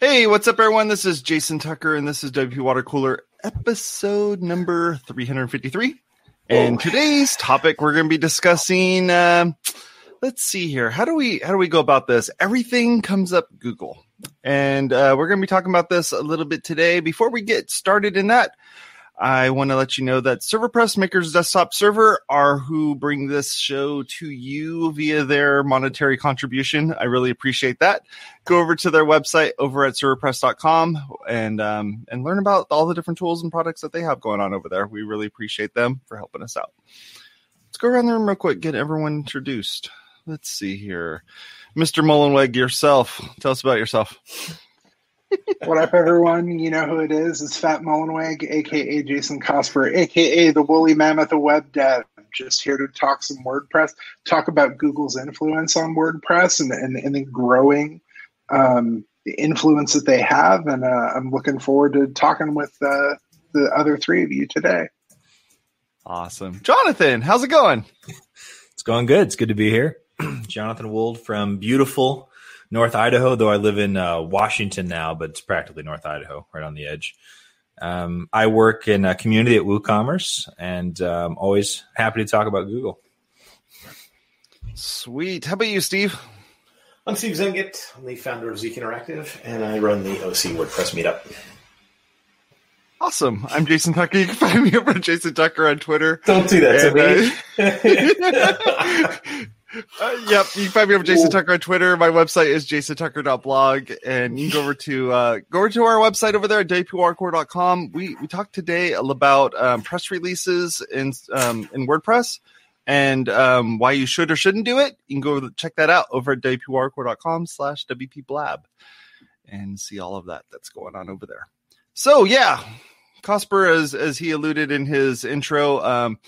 Hey, what's up, everyone? This is Jason Tucker, and this is WP Water Cooler episode number 353. And today's topic, we're going to be discussing. Um, let's see here. How do we how do we go about this? Everything comes up Google, and uh, we're going to be talking about this a little bit today. Before we get started in that, I want to let you know that ServerPress Makers Desktop Server are who bring this show to you via their monetary contribution. I really appreciate that. Go over to their website over at serverpress.com and um, and learn about all the different tools and products that they have going on over there. We really appreciate them for helping us out. Let's go around the room real quick, get everyone introduced. Let's see here. Mr. Mullenweg, yourself. Tell us about yourself what up, everyone? You know who it is. It's Fat Mullenweg, aka Jason Cosper, aka the Woolly Mammoth of Web Dev. Just here to talk some WordPress, talk about Google's influence on WordPress and, and, and the growing um, influence that they have. And uh, I'm looking forward to talking with uh, the other three of you today. Awesome. Jonathan, how's it going? It's going good. It's good to be here. Jonathan Wold from beautiful North Idaho, though I live in uh, Washington now, but it's practically North Idaho, right on the edge. Um, I work in a community at WooCommerce, and um, always happy to talk about Google. Sweet. How about you, Steve? I'm Steve Zehngut. I'm the founder of Zeek Interactive, and I run the OC WordPress meetup. Awesome. I'm Jason Tucker. You can find me over at Jason Tucker on Twitter. Don't do that and, to me. Uh, Uh, yep, you can find me over Jason Tucker on Twitter. My website is jasontucker.blog, and you can go over to uh, go over to our website over there at wpwatercooler.com. We we talked today about um, press releases in um, in WordPress and um, why you should or shouldn't do it. You can go check that out over at wpwatercooler.com slash wpblab and see all of that that's going on over there. So yeah, Cosper, as as he alluded in his intro. Um,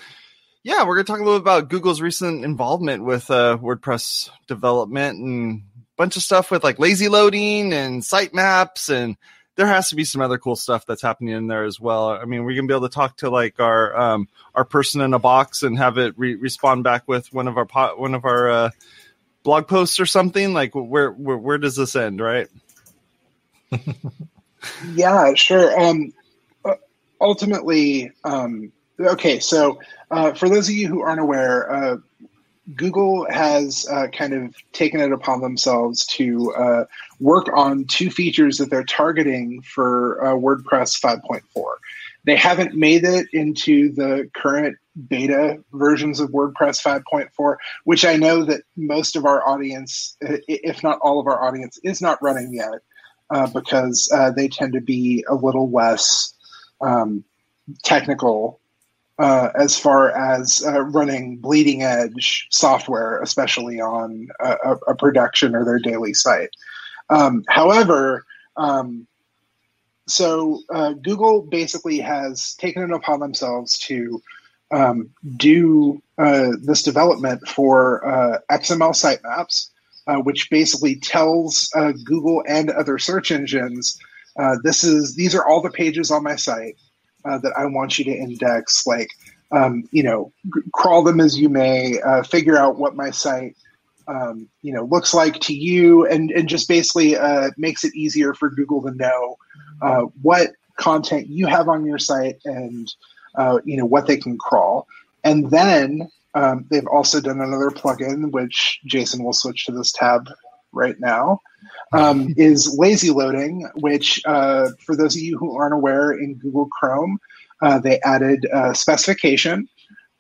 yeah, we're going to talk a little bit about Google's recent involvement with uh, WordPress development and a bunch of stuff with like lazy loading and sitemaps and there has to be some other cool stuff that's happening in there as well. I mean, we're gonna be able to talk to like our um, our person in a box and have it re- respond back with one of our po- one of our uh, blog posts or something. Like, where where, where does this end, right? yeah, sure. Um, ultimately, um, okay, so uh, for those of you who aren't aware, uh, Google has uh, kind of taken it upon themselves to uh, work on two features that they're targeting for uh, WordPress 5.4. They haven't made it into the current beta versions of WordPress 5.4, which I know that most of our audience, if not all of our audience, is not running yet uh, because they tend to be a little less um, technical uh, as far as uh, running bleeding edge software, especially on a, a production or their daily site. Um, however, um, so uh, Google basically has taken it upon themselves to um, do uh, this development for uh, XML sitemaps, uh, which basically tells Google and other search engines this is these are all the pages on my site uh, that I want you to index. Like, um, you know, g- crawl them as you may, uh, figure out what my site, um, you know, looks like to you, and and just basically uh, makes it easier for Google to know uh, what content you have on your site and uh, you know what they can crawl. And then um, they've also done another plugin, which Jason will switch to this tab right now um, is lazy loading, which, uh, for those of you who aren't aware, in Google Chrome, uh, they added a specification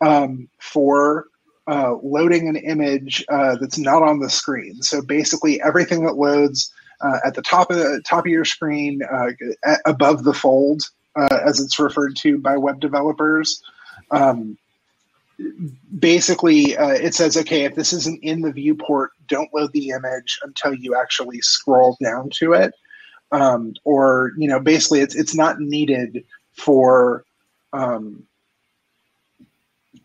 um, for uh, loading an image uh, that's not on the screen. So basically, everything that loads uh, at the top of the top of your screen, uh, above the fold, as it's referred to by web developers. Um, basically uh, it says okay if this isn't in the viewport don't load the image until you actually scroll down to it. Um, or you know basically it's it's not needed for um,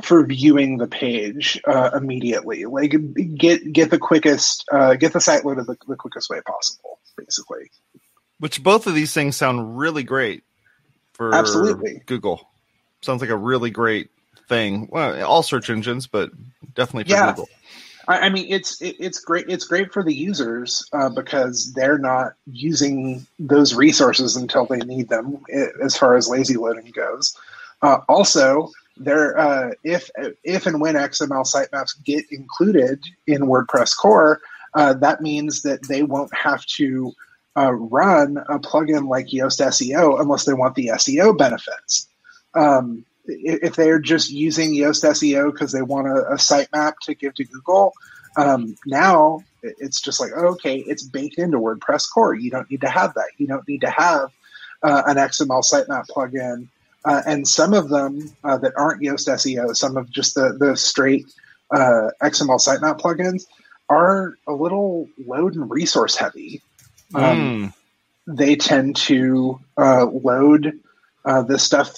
for viewing the page uh, immediately. Like get get the quickest uh, get the site loaded the, the quickest way possible basically. Which both of these things sound really great for absolutely. Google. Sounds like a really great thing. Well, all search engines, but definitely for yeah. Google. I, I mean, it's it, it's great. It's great for the users uh, because they're not using those resources until they need them. i as far as lazy loading goes, uh, also there uh, if if and when XML sitemaps get included in WordPress core, uh, that means that they won't have to uh, run a plugin like Yoast SEO unless they want the SEO benefits. Um, if they're just using Yoast SEO because they want a, a sitemap to give to Google, um, now it's just like, oh, okay, it's baked into WordPress core. You don't need to have that. You don't need to have uh, an XML sitemap plugin. Uh, and some of them uh, that aren't Yoast SEO, some of just the, the straight uh, XML sitemap plugins are a little load and resource heavy. Um, mm. They tend to uh, load uh, this stuff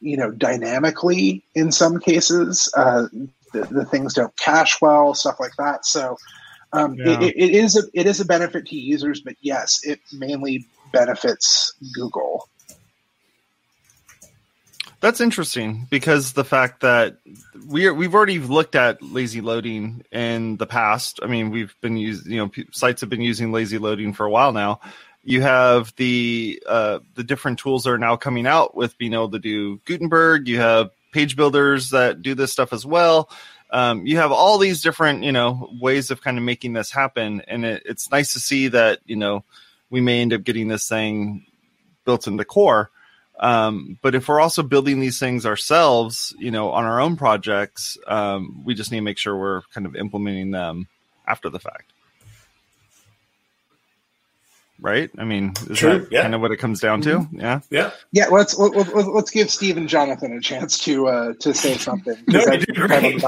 you know dynamically in some cases uh, the, the, things don't cache well stuff like that so um, yeah. it, it is a it is a benefit to users but yes it mainly benefits google that's interesting because the fact that we are, we've already looked at lazy loading in the past. I mean, we've been using, you know, sites have been using lazy loading for a while now, you have the uh, the different tools that are now coming out with being able to do Gutenberg. You have page builders that do this stuff as well. Um, you have all these different you know ways of kind of making this happen, and it, it's nice to see that you know we may end up getting this thing built into core. Um, but if we're also building these things ourselves, you know, on our own projects, um, we just need to make sure we're kind of implementing them after the fact right? I mean, is True, that yeah. kind of what it comes down to? Mm-hmm. Yeah, yeah, yeah. Let's let, us let us give Steve and Jonathan a chance to uh, to say something. no, I, kind of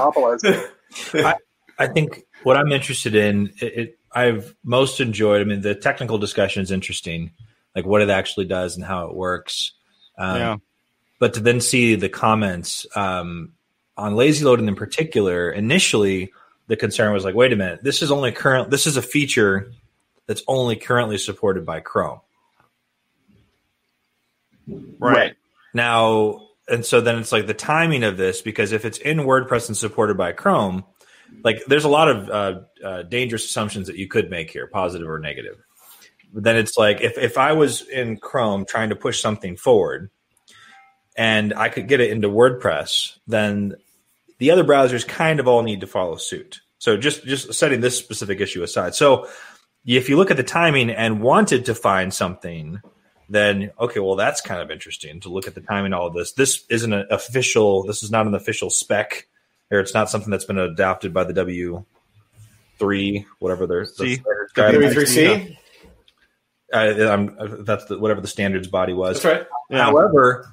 I, I think what I'm interested in, it, it, I've most enjoyed. I mean, the technical discussion is interesting, like what it actually does and how it works. Um, yeah. But to then see the comments um, on lazy loading in particular, initially the concern was like, wait a minute, this is only current. This is a feature that's only currently supported by Chrome. Right. Now, and so then it's like the timing of this, because if it's in WordPress and supported by Chrome, like there's a lot of uh, uh, dangerous assumptions that you could make here, positive or negative. But then it's like if, if I was in Chrome trying to push something forward and I could get it into WordPress, then the other browsers kind of all need to follow suit. So just just setting this specific issue aside. So if you look at the timing and wanted to find something, then okay, well that's kind of interesting to look at the timing. All of this. This isn't an official. This is not an official spec, or it's not something that's been adopted by the W three, whatever their W three C. Uh, that's the, whatever the standards body was. That's right. Yeah. However,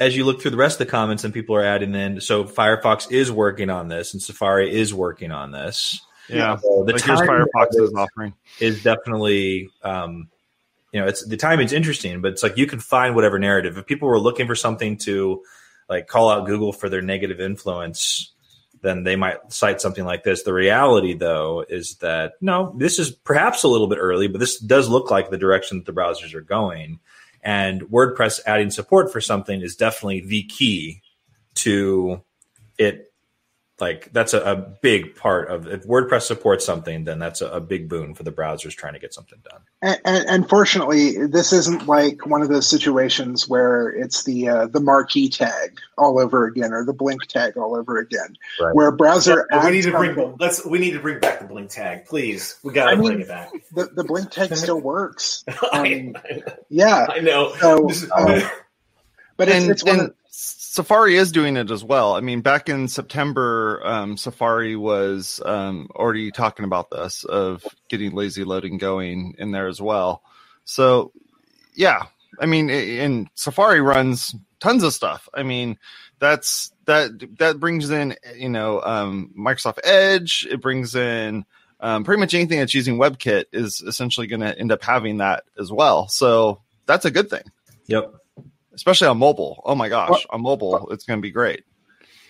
as you look through the rest of the comments and people are adding in, so Firefox is working on this and Safari is working on this. Yeah, so the like Firefox is offering is definitely, um, you know, it's the timing's interesting, but it's like you can find whatever narrative. If people were looking for something to like call out Google for their negative influence, then they might cite something like this. The reality, though, is that no, this is perhaps a little bit early, but this does look like the direction that the browsers are going. And WordPress adding support for something is definitely the key to it like that's a, a, big part of if WordPress supports something, then that's a, a, big boon for the browsers trying to get something done. And, and, and, fortunately, this isn't like one of those situations where it's the uh, the marquee tag all over again or the blink tag all over again, right. where browser. we need to bring let's we need to bring back the blink tag, please. We got to bring it back. The, the blink tag still works. Um, yeah, I know. So, um, but it's, and, it's one. Of, Safari is doing it as well. I mean, back in September, um, Safari was um, already talking about this of getting lazy loading going in there as well. So, yeah, I mean, and Safari runs tons of stuff. I mean, that's that that brings in you know um, Microsoft Edge. It brings in um, pretty much anything that's using WebKit is essentially going to end up having that as well. So that's a good thing. Yep especially on mobile. Oh my gosh, well, on mobile, it's going to be great.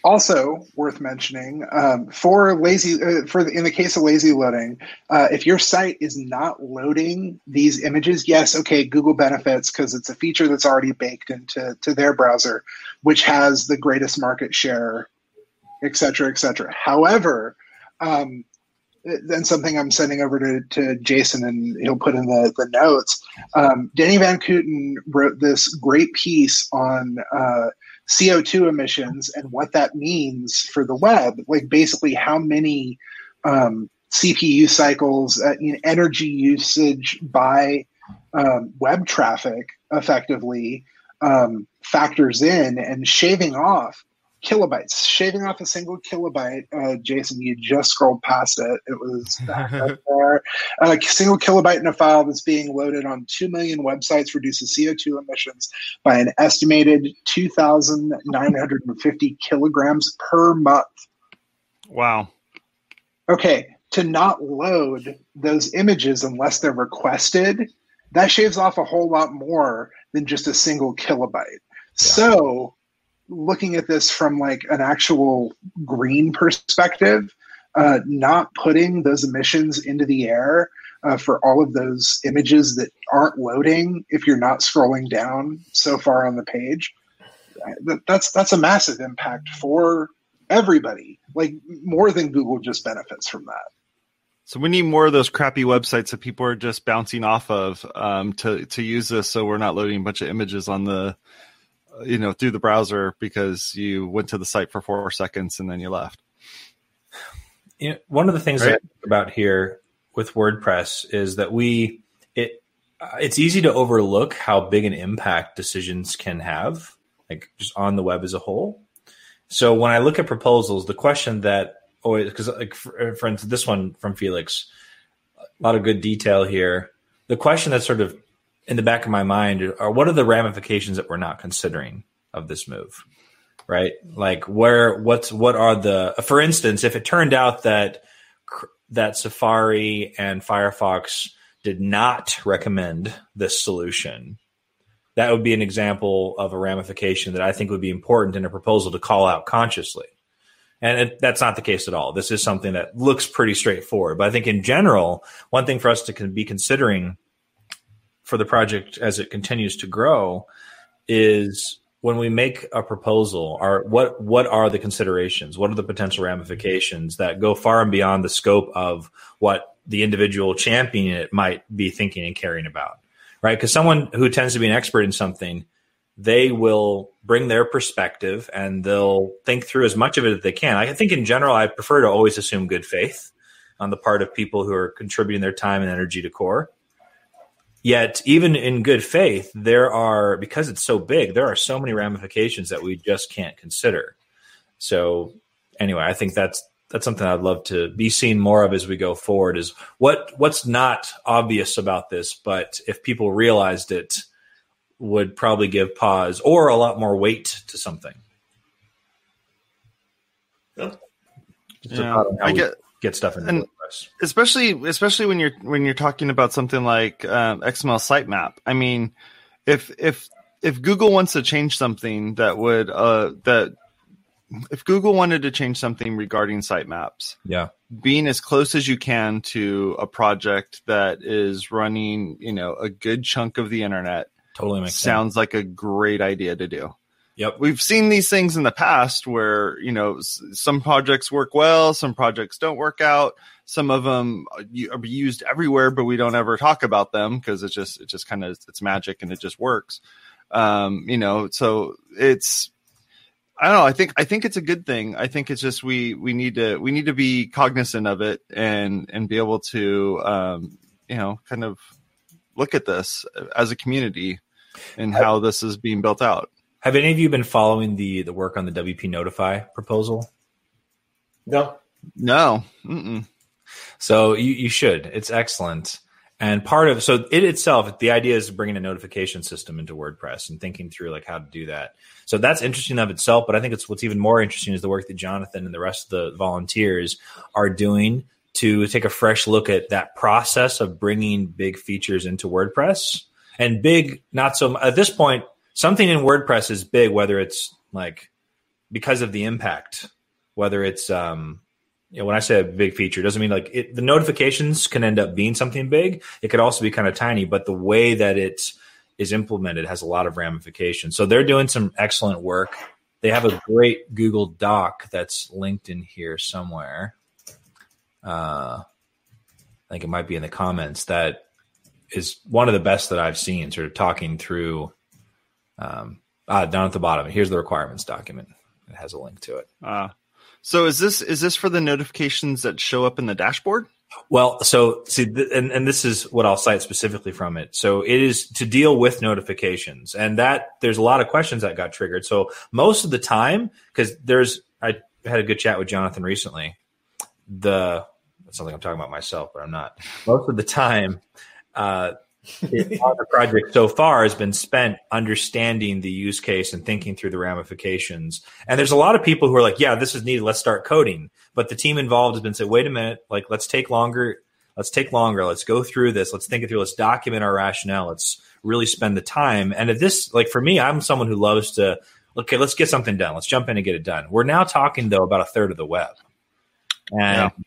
Also worth mentioning um, for lazy uh, for the, in the case of lazy loading, uh, if your site is not loading these images, yes, okay, Google benefits because it's a feature that's already baked into to their browser, which has the greatest market share, et cetera, et cetera. However, um, then something I'm sending over to, to Jason and he'll put in the, the notes. Um, Van Kooten wrote this great piece on uh, CO2 emissions and what that means for the web. Like basically how many um, CPU cycles, uh, you know, energy usage by um, web traffic effectively um, factors in and shaving off kilobytes, shaving off a single kilobyte. Uh, Jason, you just scrolled past it. It was there. A single kilobyte in a file that's being loaded on 2 million websites reduces CO2 emissions by an estimated 2,950 kilograms per month. Wow. Okay, to not load those images unless they're requested, that shaves off a whole lot more than just a single kilobyte. Yeah. So looking at this from like an actual green perspective, uh, not putting those emissions into the air uh, for all of those images that aren't loading if you're not scrolling down so far on the page, that's that's a massive impact for everybody. Like more than Google just benefits from that. So we need more of those crappy websites that people are just bouncing off of um, to to use this, so we're not loading a bunch of images on the you know through the browser because you went to the site for four seconds and then you left. You know, one of the things right? about here with WordPress is that we it uh, it's easy to overlook how big an impact decisions can have, like just on the web as a whole. So when I look at proposals, the question that always because like for, for instance, this one from Felix, a lot of good detail here. The question that sort of in the back of my mind are what are the ramifications that we're not considering of this move right? Like where what's what are the for instance if it turned out that that safari and firefox did not recommend this solution that would be an example of a ramification that i think would be important in a proposal to call out consciously. And it, that's not the case at all. This is something that looks pretty straightforward. But i think in general one thing for us to be considering for the project as it continues to grow is when we make a proposal are what what are the considerations? What are the potential ramifications that go far and beyond the scope of what the individual championing it might be thinking and caring about right? Because someone who tends to be an expert in something they will bring their perspective and they'll think through as much of it as they can. I think in general i prefer to always assume good faith on the part of people who are contributing their time and energy to core Yet, even in good faith, there are, because it's so big, there are so many ramifications that we just can't consider. So, anyway, I think that's that's something I'd love to be seen more of as we go forward. Is what what's not obvious about this, but if people realized it, would probably give pause or a lot more weight to something. Yeah, I get get stuff in and WordPress. Especially, especially when you're when you're talking about something like um, XML sitemap. I mean, if if if Google wants to change something that would uh, that if Google wanted to change something regarding sitemaps, yeah, being as close as you can to a project that is running, you know, a good chunk of the internet, totally makes sounds sense. like a great idea to do. Yep. We've seen these things in the past where, you know, some projects work well, some projects don't work out. Some of them are used everywhere, but we don't ever talk about them because it's just, it just kind of, it's magic and it just works. Um, you know, so it's, I don't know. I think, I think it's a good thing. I think it's just, we, we need to, we need to be cognizant of it and, and be able to, um, you know, kind of look at this as a community and how this is being built out. Have any of you been following the the work on the WP Notify proposal? No, no. Mm-mm. So you you should. It's excellent. And part of so it itself, the idea is bringing a notification system into WordPress and thinking through like how to do that. So that's interesting of itself. But I think it's what's even more interesting is the work that Jonathan and the rest of the volunteers are doing to take a fresh look at that process of bringing big features into WordPress and big, not so at this point something in WordPress is big, whether it's like because of the impact, whether it's um, you know, when I say a big feature, doesn't mean like it, the notifications can end up being something big. It could also be kind of tiny, but the way that it is implemented has a lot of ramifications. So they're doing some excellent work. They have a great Google Doc that's linked in here somewhere. Uh, I think it might be in the comments that is one of the best that I've seen. Sort of talking through. Um, ah, down at the bottom. Here's the requirements document. It has a link to it. Uh, so is this is this for the notifications that show up in the dashboard? Well, so see, th- and, and this is what I'll cite specifically from it. So it is to deal with notifications, and that there's a lot of questions that got triggered. So most of the time, because there's, I had a good chat with Jonathan recently. The that's something I'm talking about myself, but I'm not. Most of the time, uh, the project so far has been spent understanding the use case and thinking through the ramifications. And there's a lot of people who are like, yeah, this is needed. Let's start coding. But the team involved has been saying, wait a minute, like, let's take longer. Let's take longer. Let's go through this. Let's think it through. Let's document our rationale. Let's really spend the time. And if this, like for me, I'm someone who loves to, okay, let's get something done. Let's jump in and get it done. We're now talking though about a third of the web. And yeah.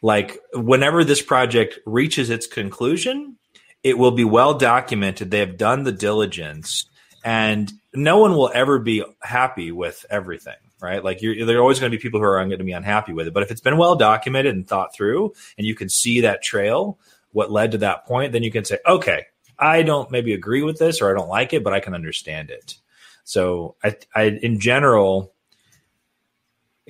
like whenever this project reaches its conclusion, it will be well documented. They have done the diligence, and no one will ever be happy with everything, right? Like you're, there are always going to be people who are going to be unhappy with it. But if it's been well documented and thought through, and you can see that trail, what led to that point, then you can say, okay, I don't maybe agree with this or I don't like it, but I can understand it. So I, I in general,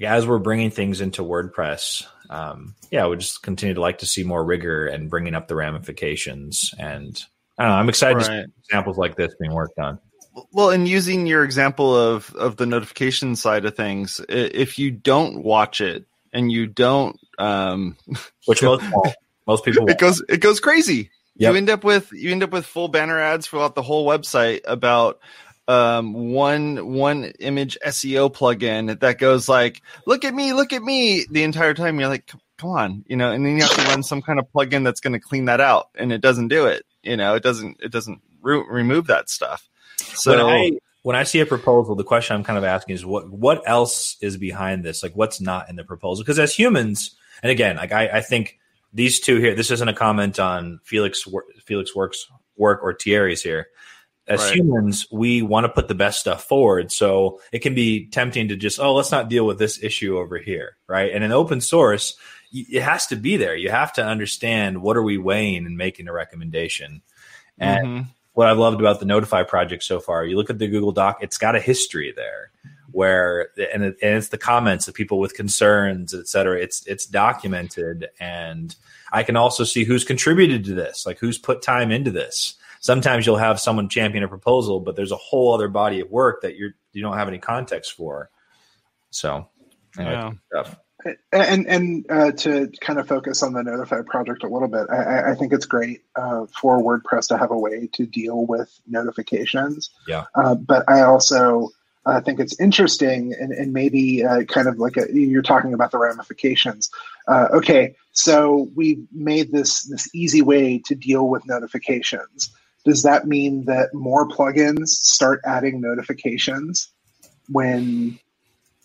as we're bringing things into WordPress, um, yeah, we just continue to like to see more rigor and bringing up the ramifications. And I don't know, I'm excited right. to see examples like this being worked on. Well, and using your example of of the notification side of things, if you don't watch it and you don't, um, which most most people, won't. it goes it goes crazy. Yep. You end up with you end up with full banner ads throughout the whole website about um, one one image SEO plugin that goes like, "Look at me, look at me," the entire time. You're like, "Come on," you know, and then you have to run some kind of plugin that's going to clean that out, and it doesn't do it. You know, it doesn't it doesn't re- remove that stuff. So when I, when I see a proposal, the question I'm kind of asking is what what else is behind this? Like, what's not in the proposal? Because as humans, and again, like I, I think these two here, this isn't a comment on Felix Felix works work or Thierry's here as right. humans, we want to put the best stuff forward. So it can be tempting to just, oh, let's not deal with this issue over here, right? And in open source, it has to be there. You have to understand what are we weighing and making a recommendation. And mm-hmm. what I've loved about the Notify project so far, you look at the Google Doc, it's got a history there where and, it, and it's the comments of people with concerns, et cetera. It's it's documented, and I can also see who's contributed to this, like who's put time into this sometimes you'll have someone champion a proposal, but there's a whole other body of work that you're you don't have any context for. So, anyway, yeah. And and uh, to kind of focus on the Notify project a little bit, I, I think it's great uh, for WordPress to have a way to deal with notifications. Yeah. Uh, but I also uh, think it's interesting and, and maybe uh, kind of like a, you're talking about the ramifications. Uh, okay, so we made this this easy way to deal with notifications does that mean that more plugins start adding notifications when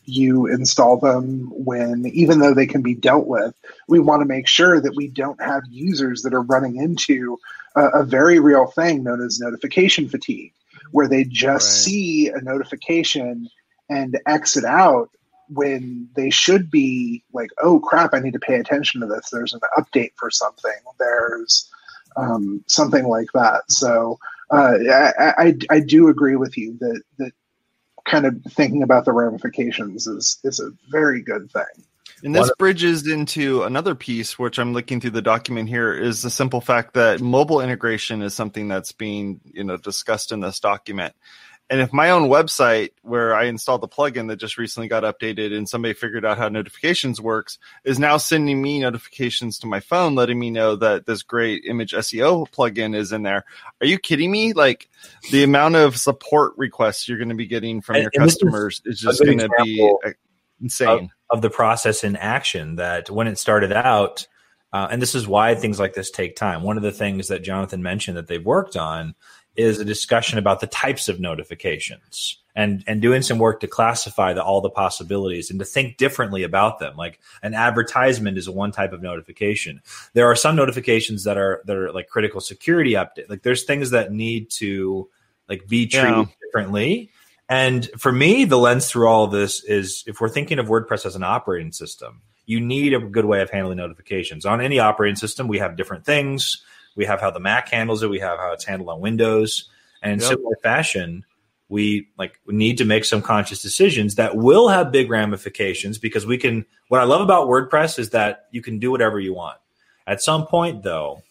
you install them when even though they can be dealt with we want to make sure that we don't have users that are running into a, a very real thing known as notification fatigue where they just right. see a notification and exit out when they should be like oh crap i need to pay attention to this there's an update for something there's um, something like that. So uh, I, I, I do agree with you that that kind of thinking about the ramifications is is a very good thing. And this bridges into another piece, which I'm looking through the document here, is the simple fact that mobile integration is something that's being, you know, discussed in this document. And if my own website, where I installed the plugin that just recently got updated and somebody figured out how notifications works, is now sending me notifications to my phone, letting me know that this great image SEO plugin is in there. Are you kidding me? Like the amount of support requests you're going to be getting from and, your and customers is, is just going to be uh, insane. Of, of, the process in action that when it started out, uh, and this is why things like this take time. One of the things that Jonathan mentioned that they've worked on is a discussion about the types of notifications and and doing some work to classify the, all the possibilities and to think differently about them like an advertisement is one type of notification there are some notifications that are that are like critical security update like there's things that need to like be treated yeah. differently and for me the lens through all of this is if we're thinking of wordpress as an operating system you need a good way of handling notifications. On any operating system, we have different things. We have how the Mac handles it. We have how it's handled on Windows. And in yep. similar fashion, we like we need to make some conscious decisions that will have big ramifications because we can what I love about WordPress is that you can do whatever you want. At some point though,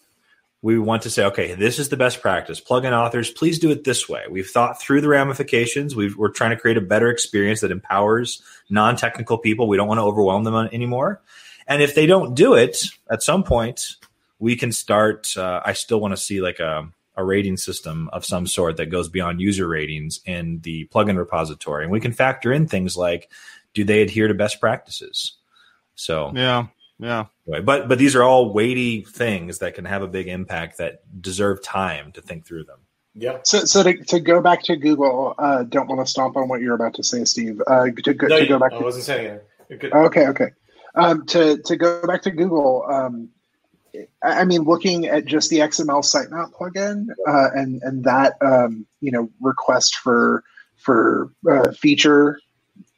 we want to say, okay, this is the best practice. Plugin authors, please do it this way. We've thought through the ramifications. we are trying to create a better experience that empowers non technical people. We don't want to overwhelm them anymore. And if they don't do it, at some point, we can start. Uh, I still want to see like a, a rating system of some sort that goes beyond user ratings in the plugin repository. And we can factor in things like do they adhere to best practices? So, yeah. Yeah. But but these are all weighty things that can have a big impact that deserve time to think through them. Yeah. So so to, to go back to Google, uh, don't want to stomp on what you're about to say, Steve. Uh, to, go, no, to go back. I wasn't saying it. Okay. Okay. Um, to to go back to Google. Um, I mean, looking at just the XML sitemap plugin uh, and and that um, you know request for for uh, feature,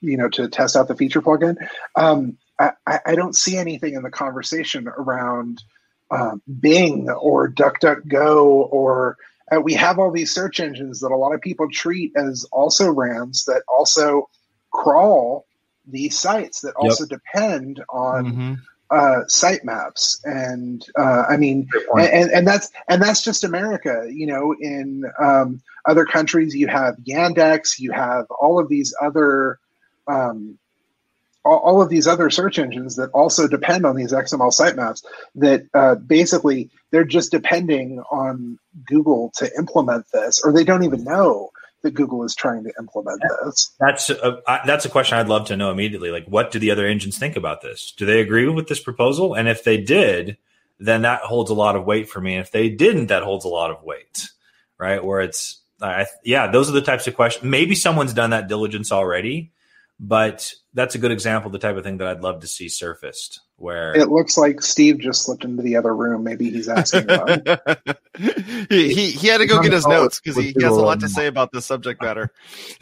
you know, to test out the feature plugin. Um, I, I don't see anything in the conversation around uh, Bing or DuckDuckGo or uh, we have all these search engines that a lot of people treat as also RAMs that also crawl these sites that also yep. depend on mm-hmm. Uh, sitemaps. And uh, I mean, and, and that's and that's just America. You know, in um, other countries, you have Yandex, you have all of these other um, all, all, of these other search engines that also depend on these XML sitemaps that uh, basically they're just depending on Google to implement this, or they don't even know that Google is trying to implement this. That's a, that's a question I'd love to know immediately. Like, what do the other engines think about this? Do they agree with this proposal? And if they did, then that holds a lot of weight for me. And if they didn't, that holds a lot of weight, right? Where it's, I, yeah, those are the types of questions. Maybe someone's done that diligence already, but that's a good example of the type of thing that I'd love to see surfaced. Where it looks like Steve just slipped into the other room. Maybe he's asking. he, he he had to go get his notes because he, he has a lot to say about this subject matter.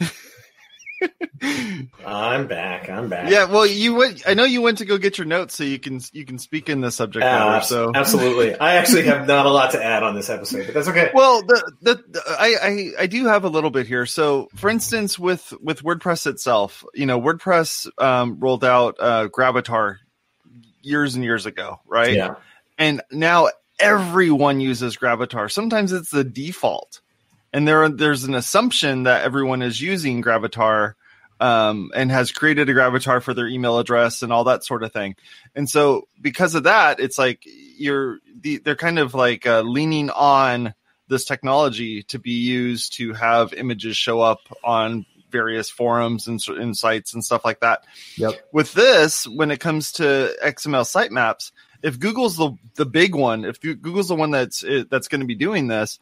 I'm back. I'm back. Yeah, well, you went. I know you went to go get your notes so you can you can speak in the subject matter. So absolutely, I actually have not a lot to add on this episode, but that's okay. Well, the, the, the I, I I do have a little bit here. So, for instance, with with WordPress itself, you know, WordPress um, rolled out uh, Gravatar years and years ago, right? Yeah. And now everyone uses Gravatar. Sometimes it's the default and there there's an assumption that everyone is using Gravatar um, and has created a Gravatar for their email address and all that sort of thing. And so because of that, it's like you're the, they're kind of like uh, leaning on this technology to be used to have images show up on various forums and, and sites and stuff like that. Yep. With this, when it comes to XML sitemaps, if Google's the the big one, if Google's the one that's that's going to be doing this,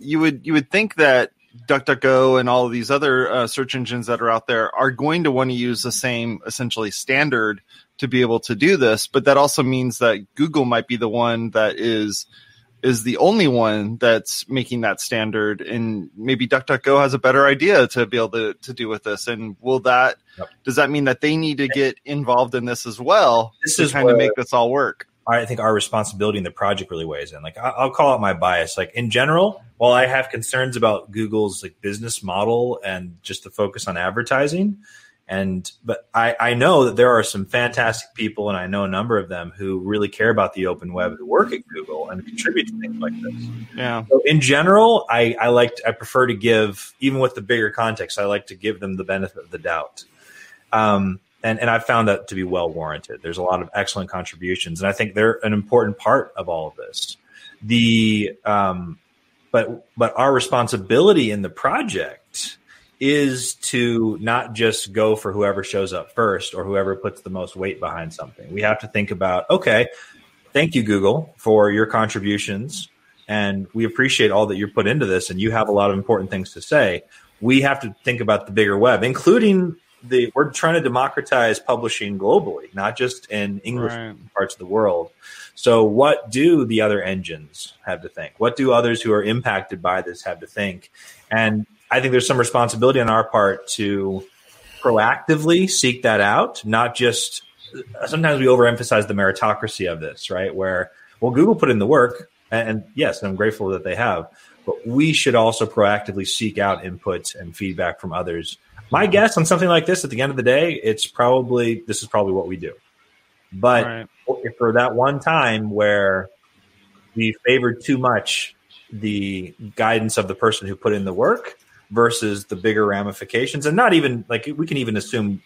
you would you would think that DuckDuckGo and all of these other uh, search engines that are out there are going to want to use the same essentially standard to be able to do this. But that also means that Google might be the one that is is the only one that's making that standard, and maybe DuckDuckGo has a better idea to be able to, to do with this. And will that yep. does that mean that they need to get involved in this as well this to is kind where, of make this all work? I think our responsibility in the project really weighs in. Like I'll call out my bias. Like in general, while I have concerns about Google's like business model and just the focus on advertising, and but I, I know that there are some fantastic people, and I know a number of them who really care about the open web who work at Google and contribute to things like this. Yeah. So in general, I I like to, I prefer to give even with the bigger context. I like to give them the benefit of the doubt. Um, and and I've found that to be well warranted. There's a lot of excellent contributions, and I think they're an important part of all of this. The um, but but our responsibility in the project is to not just go for whoever shows up first or whoever puts the most weight behind something. We have to think about okay, thank you Google for your contributions, and we appreciate all that you put into this, and you have a lot of important things to say. We have to think about the bigger web, including the we're trying to democratize publishing globally, not just in English right. parts of the world. So, what do the other engines have to think? What do others who are impacted by this have to think? And I think there's some responsibility on our part to proactively seek that out, not just sometimes we overemphasize the meritocracy of this, right? Where well, Google put in the work, and, and yes, I'm grateful that they have, but we should also proactively seek out input and feedback from others. My guess on something like this, at the end of the day, it's probably this is probably what we do. But right. for that one time where we favored too much the guidance of the person who put in the work versus the bigger ramifications, and not even like we can even assume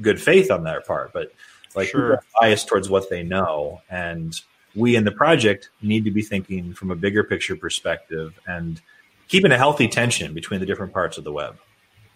good faith on their part, but like sure. biased towards what they know and we in the project need to be thinking from a bigger picture perspective and keeping a healthy tension between the different parts of the web.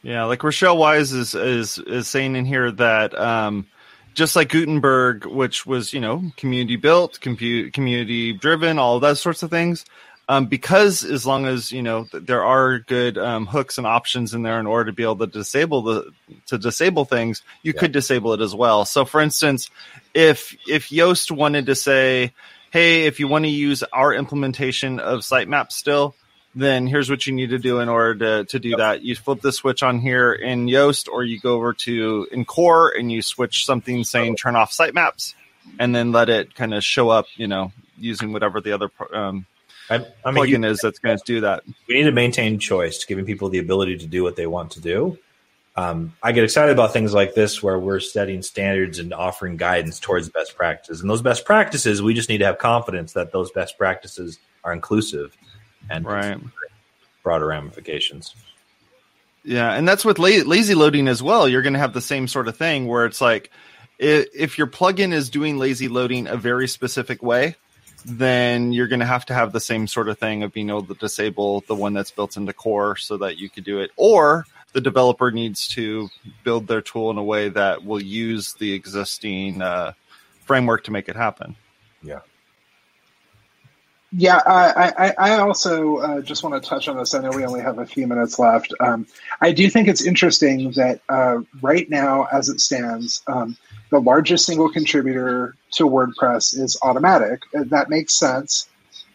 Yeah, like Rochelle Wise is is is saying in here that um, just like Gutenberg, which was you know community built, compute, community driven, all those sorts of things. Um, because as long as you know there are good um, hooks and options in there in order to be able to disable the to disable things, you yeah. could disable it as well. So, for instance, if if Yoast wanted to say, "Hey, if you want to use our implementation of sitemap still," then here's what you need to do in order to, to do yep. that. You flip the switch on here in Yoast, or you go over to in Core and you switch something saying turn off sitemaps, and then let it kind of show up, you know, using whatever the other um, I, I mean, plugin is that's going to do that. We need to maintain choice, giving people the ability to do what they want to do. Um, I get excited about things like this where we're setting standards and offering guidance towards best practices. And those best practices, we just need to have confidence that those best practices are inclusive and right. broader ramifications. Yeah, and that's with la- lazy loading as well. You're going to have the same sort of thing where it's like if your plugin is doing lazy loading a very specific way, then you're going to have to have the same sort of thing of being able to disable the one that's built into core so that you could do it or the developer needs to build their tool in a way that will use the existing uh, framework to make it happen. Yeah. Yeah, I, I, I also uh, just want to touch on this. I know we only have a few minutes left. Um, I do think it's interesting that uh, right now, as it stands, um, the largest single contributor to WordPress is Automattic. Uh, that makes sense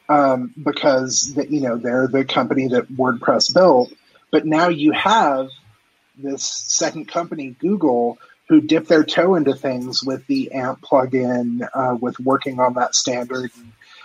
um, because the, you know they're the company that WordPress built. But now you have this second company, Google, who dipped their toe into things with the AMP plugin, uh, with working on that standard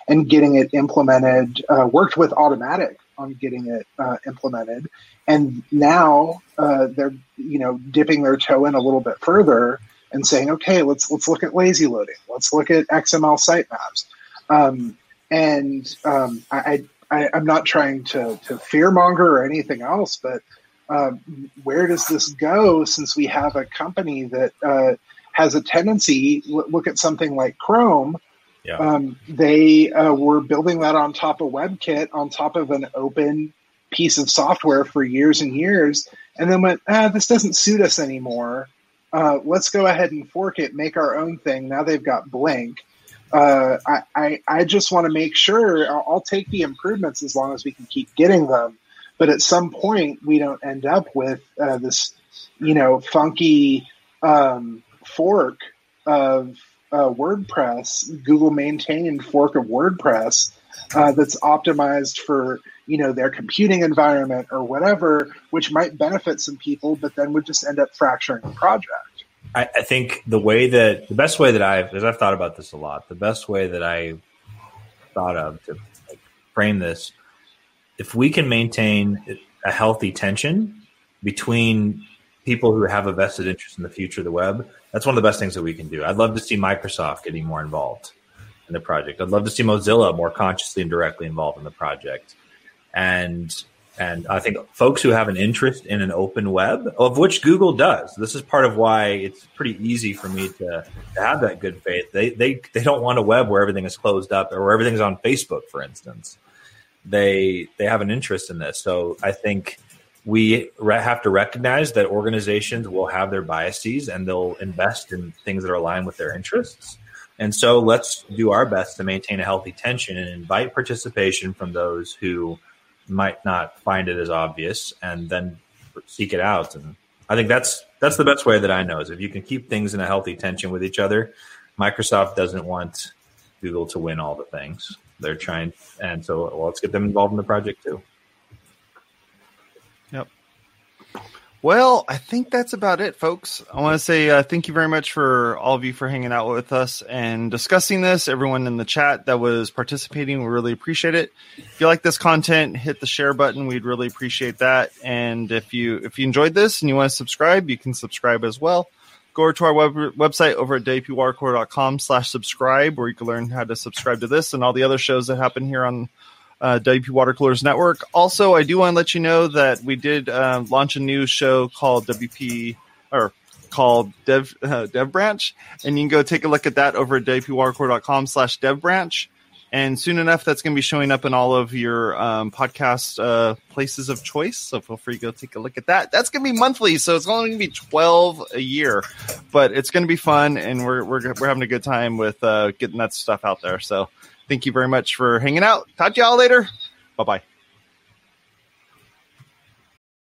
and, getting it implemented. Uh, worked with Automattic on getting it uh, implemented, and now uh, they're you know dipping their toe in a little bit further and saying, okay, let's let's look at lazy loading, let's look at XML sitemaps, um, and um, I, I am not trying to to fearmonger or anything else, but um, where does this go since we have a company that uh, has a tendency look at something like Chrome. Yeah. Um, they uh, were building that on top of WebKit, on top of an open piece of software for years and years, and then went, ah, this doesn't suit us anymore uh, let's go ahead and fork it, make our own thing. Now they've got Blink. Uh, I, I, I just want to make sure I'll, I'll, take the improvements as long as we can keep getting them. But at some point, we don't end up with uh, this, you know, funky um, fork of uh, WordPress, Google maintained fork of WordPress uh, that's optimized for you know their computing environment or whatever, which might benefit some people, but then would just end up fracturing the project. I, I think the way that the best way that I've because I've thought about this a lot. The best way that I thought of to like, frame this, if we can maintain a healthy tension between people who have a vested interest in the future of the web, that's one of the best things that we can do. I'd love to see Microsoft getting more involved in the project. I'd love to see Mozilla more consciously and directly involved in the project and and I think folks who have an interest in an open web, of which Google does, this is part of why it's pretty easy for me to, to have that good faith. They, they, they don't want a web where everything is closed up or where everything's on Facebook, for instance. They, they have an interest in this. So I think we re- have to recognize that organizations will have their biases and they'll invest in things that are aligned with their interests. And so let's do our best to maintain a healthy tension and invite participation from those who might not find it as obvious and then seek it out. And I think that's that's the best way that I know is if you can keep things in a healthy tension with each other. Microsoft doesn't want Google to win all the things. They're trying, and so well, let's get them involved in the project too. Yep. Well, I think that's about it, folks. I want to say uh, thank you very much for all of you for hanging out with us and discussing this. Everyone in the chat that was participating, we really appreciate it. If you like this content, hit the share button. We'd really appreciate that. And if you if you enjoyed this and you want to subscribe, you can subscribe as well. Go to our web, website over at wpwatercooler.com slash subscribe, where you can learn how to subscribe to this and all the other shows that happen here on uh, WP Water Coolers Network. Also, I do want to let you know that we did uh, launch a new show called WP or called Dev uh, Dev Branch, and you can go take a look at that over at WPWaterCooler.com slash Dev Branch. And soon enough, that's going to be showing up in all of your um, podcast uh, places of choice. So feel free to go take a look at that. That's going to be monthly, so it's only going to be twelve a year, but it's going to be fun, and we're we're we're having a good time with uh, getting that stuff out there. So thank you very much for hanging out. Talk to y'all later. Bye bye.